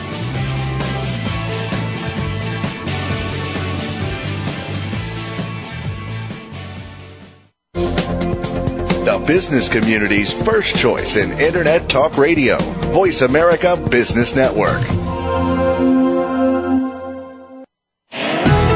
The business community's first choice in Internet Talk Radio. Voice America Business Network.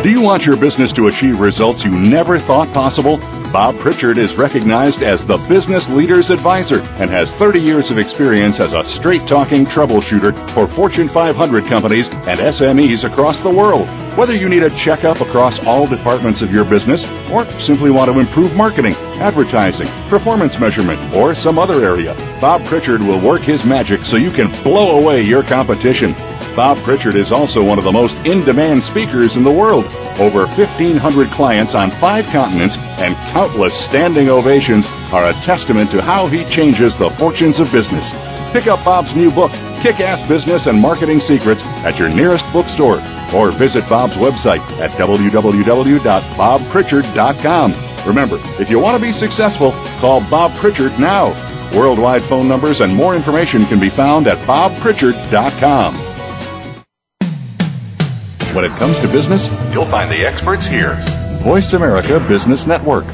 Do you want your business to achieve results you never thought possible? Bob Pritchard is recognized as the Business Leader's Advisor and has 30 years of experience as a straight talking troubleshooter for Fortune 500 companies and SMEs across the world. Whether you need a checkup across all departments of your business or simply want to improve marketing, advertising, performance measurement, or some other area, Bob Pritchard will work his magic so you can blow away your competition. Bob Pritchard is also one of the most in demand speakers in the world. Over 1,500 clients on five continents and countless standing ovations are a testament to how he changes the fortunes of business. Pick up Bob's new book, Kick Ass Business and Marketing Secrets, at your nearest bookstore or visit Bob's website at www.bobpritchard.com. Remember, if you want to be successful, call Bob Pritchard now. Worldwide phone numbers and more information can be found at bobpritchard.com. When it comes to business, you'll find the experts here. Voice America Business Network.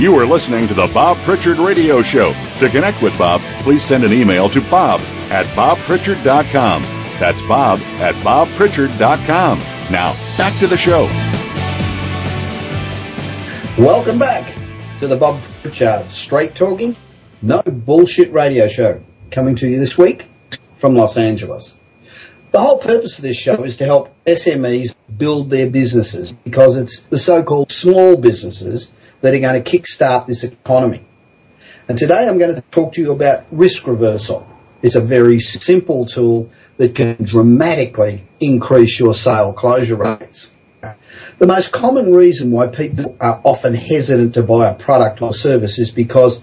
You are listening to the Bob Pritchard Radio Show. To connect with Bob, please send an email to bob at bobpritchard.com. That's bob at bobpritchard.com. Now, back to the show. Welcome back to the Bob Pritchard Straight Talking, No Bullshit Radio Show, coming to you this week from Los Angeles. The whole purpose of this show is to help SMEs build their businesses because it's the so-called small businesses that are going to kickstart this economy. And today I'm going to talk to you about risk reversal. It's a very simple tool that can dramatically increase your sale closure rates. The most common reason why people are often hesitant to buy a product or service is because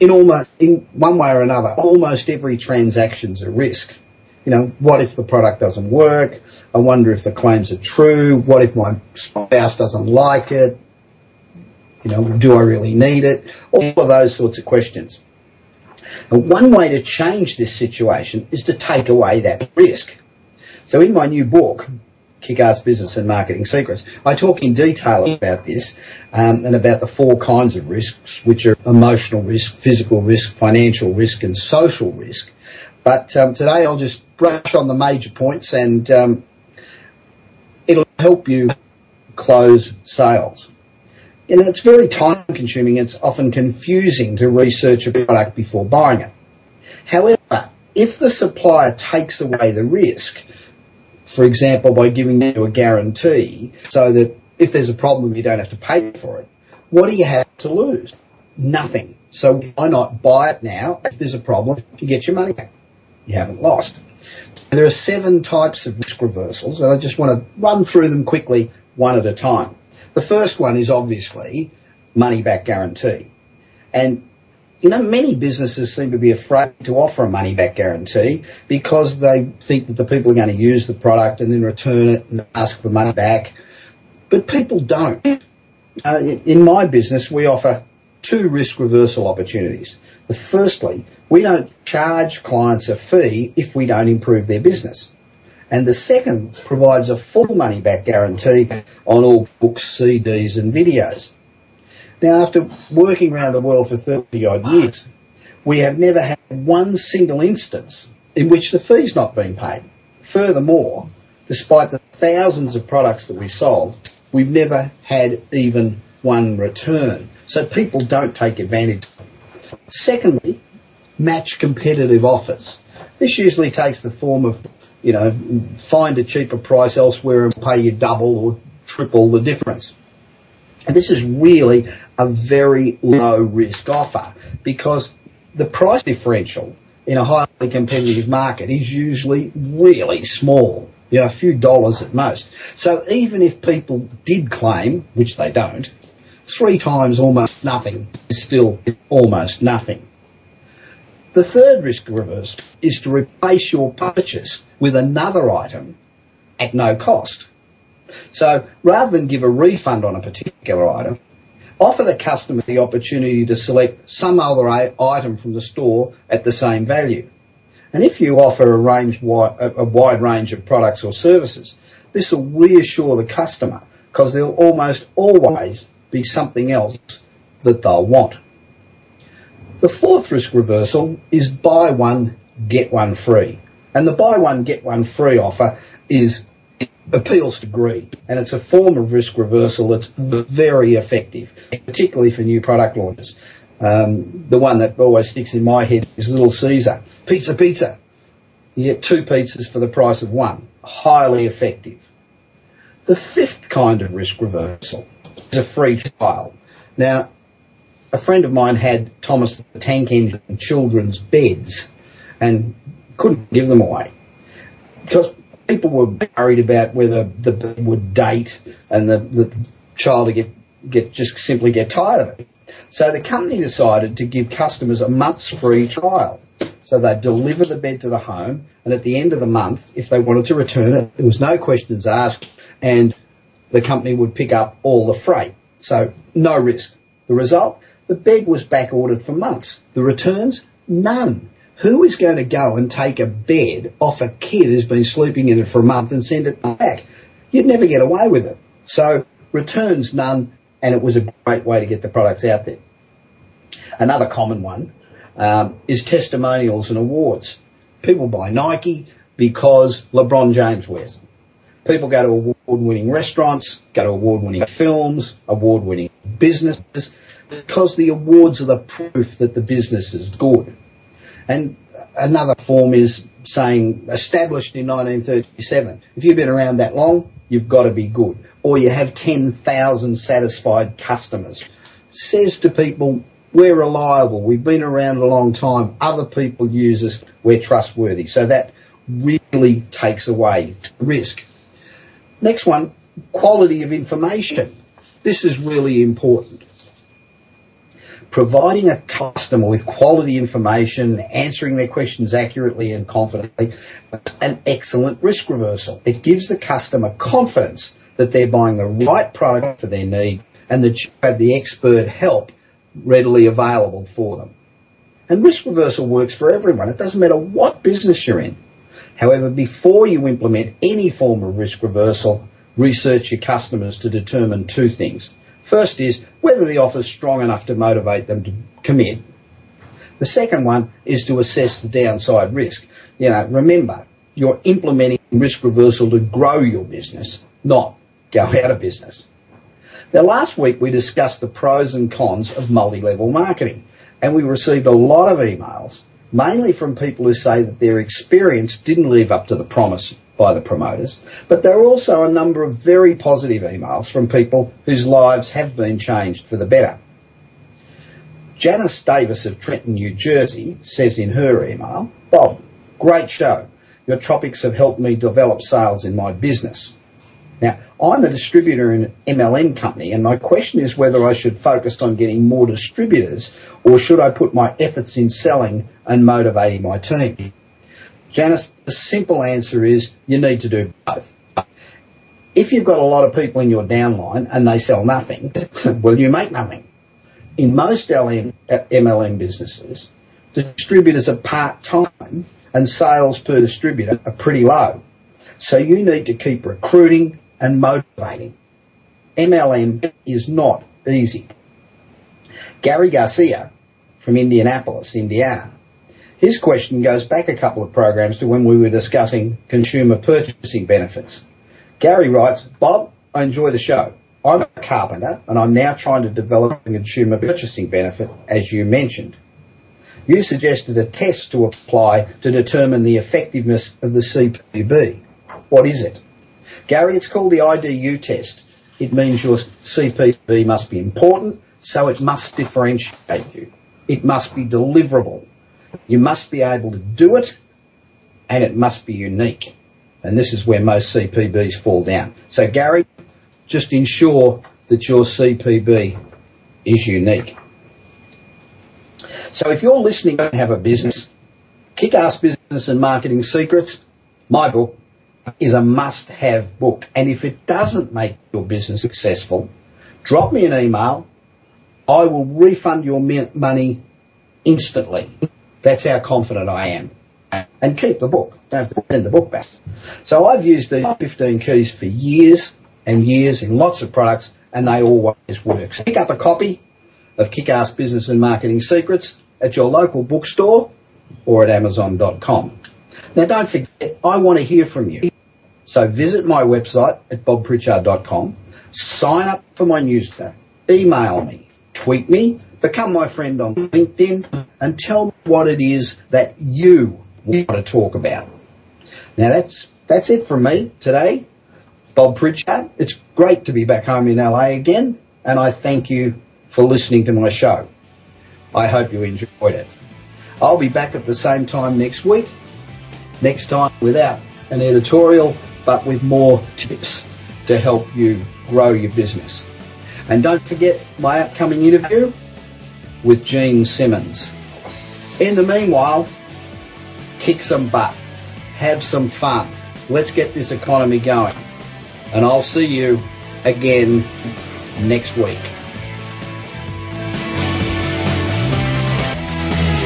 in almost, in one way or another, almost every transaction is a risk. You know, what if the product doesn't work? I wonder if the claims are true. What if my spouse doesn't like it? You know, do I really need it? All of those sorts of questions. And one way to change this situation is to take away that risk. So in my new book, Kick-Ass Business and Marketing Secrets, I talk in detail about this um, and about the four kinds of risks, which are emotional risk, physical risk, financial risk and social risk. But um, today I'll just brush on the major points and um, it'll help you close sales. It's very time consuming. It's often confusing to research a product before buying it. However, if the supplier takes away the risk, for example, by giving you a guarantee so that if there's a problem, you don't have to pay for it, what do you have to lose? Nothing. So why not buy it now? If there's a problem, you get your money back. You haven't lost. There are seven types of risk reversals, and I just want to run through them quickly, one at a time. The first one is obviously money back guarantee. And you know, many businesses seem to be afraid to offer a money back guarantee because they think that the people are going to use the product and then return it and ask for money back. But people don't. Uh, in my business, we offer two risk reversal opportunities. The firstly, we don't charge clients a fee if we don't improve their business. And the second provides a full money back guarantee on all books, CDs and videos. Now, after working around the world for 30 odd years, we have never had one single instance in which the fee's not been paid. Furthermore, despite the thousands of products that we sold, we've never had even one return. So people don't take advantage. Secondly, match competitive offers. This usually takes the form of, you know, find a cheaper price elsewhere and pay you double or triple the difference. And this is really a very low risk offer because the price differential in a highly competitive market is usually really small, you know, a few dollars at most. So even if people did claim, which they don't, three times almost nothing is still almost nothing. The third risk reverse is to replace your purchase with another item at no cost. So rather than give a refund on a particular item, offer the customer the opportunity to select some other item from the store at the same value. And if you offer a, range, a wide range of products or services, this will reassure the customer because there'll almost always be something else that they'll want. The fourth risk reversal is buy one, get one free. And the buy one, get one free offer is appeals to greed, and it's a form of risk reversal that's very effective, particularly for new product launches. Um, the one that always sticks in my head is Little Caesar. Pizza, pizza. You get two pizzas for the price of one. Highly effective. The fifth kind of risk reversal is a free trial. Now, a friend of mine had Thomas the Tank Engine children's beds and couldn't give them away because people were worried about whether the bed would date and the, the child would get, get just simply get tired of it. So the company decided to give customers a month's free trial. So they'd deliver the bed to the home, and at the end of the month, if they wanted to return it, there was no questions asked, and the company would pick up all the freight. So no risk. The result? The bed was back ordered for months. The returns? None. Who is going to go and take a bed off a kid who's been sleeping in it for a month and send it back? You'd never get away with it. So returns none, and it was a great way to get the products out there. Another common one um, is testimonials and awards. People buy Nike because LeBron James wears them. People go to award-winning restaurants, go to award-winning films, award-winning businesses, because the awards are the proof that the business is good. And another form is saying established in 1937. If you've been around that long, you've got to be good. Or you have 10,000 satisfied customers. Says to people, we're reliable. We've been around a long time. Other people use us. We're trustworthy. So that really takes away risk. Next one, quality of information. This is really important. providing a customer with quality information, answering their questions accurately and confidently, an excellent risk reversal. It gives the customer confidence that they're buying the right product for their need and that you have the expert help readily available for them. And risk reversal works for everyone. It doesn't matter what business you're in. However, before you implement any form of risk reversal, research your customers to determine two things. First is whether the offer is strong enough to motivate them to commit. The second one is to assess the downside risk. You know, remember, you're implementing risk reversal to grow your business, not go out of business. Now, last week we discussed the pros and cons of multi-level marketing, and we received a lot of emails, mainly from people who say that their experience didn't live up to the promise by the promoters, but there are also a number of very positive emails from people whose lives have been changed for the better. Janice Davis of Trenton, New Jersey says in her email, Bob, great show. Your topics have helped me develop sales in my business. Now, I'm a distributor in an MLM company, and my question is whether I should focus on getting more distributors or should I put my efforts in selling and motivating my team? Janice, the simple answer is you need to do both. If you've got a lot of people in your downline and they sell nothing, [laughs] well, you make nothing. In most LM, MLM businesses, distributors are part-time and sales per distributor are pretty low. So you need to keep recruiting and motivating. MLM is not easy. Gary Garcia from Indianapolis, Indiana. His question goes back a couple of programs to when we were discussing consumer purchasing benefits. Gary writes, Bob, I enjoy the show. I'm a carpenter and I'm now trying to develop a consumer purchasing benefit, as you mentioned. You suggested a test to apply to determine the effectiveness of the CPB. What is it? Gary, it's called the IDU test. It means your CPB must be important, so it must differentiate you. It must be deliverable. You must be able to do it, and it must be unique. And this is where most CPBs fall down. So, Gary, just ensure that your CPB is unique. So, if you're listening and have a business, Kick Ass Business and Marketing Secrets, my book, is a must-have book. And if it doesn't make your business successful, drop me an email. I will refund your money instantly. That's how confident I am. And keep the book. Don't have to send the book back. So I've used these 15 keys for years and years in lots of products, and they always work. So pick up a copy of Kick-Ass Business and Marketing Secrets at your local bookstore or at amazon.com. Now don't forget, I want to hear from you. So visit my website at bobpritchard.com, sign up for my newsletter, email me, tweet me, become my friend on LinkedIn, and tell me what it is that you want to talk about. Now that's that's it from me today. Bob Pritchard. It's great to be back home in LA again, and I thank you for listening to my show. I hope you enjoyed it. I'll be back at the same time next week. Next time without an editorial but with more tips to help you grow your business. And don't forget my upcoming interview with Gene Simmons. In the meanwhile, kick some butt, have some fun. Let's get this economy going. And I'll see you again next week.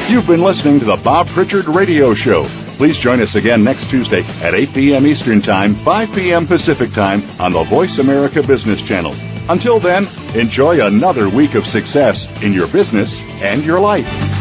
You've been listening to the Bob Pritchard Radio Show. Please join us again next Tuesday at 8 p.m. Eastern Time, 5 p.m. Pacific Time on the Voice America Business Channel. Until then, enjoy another week of success in your business and your life.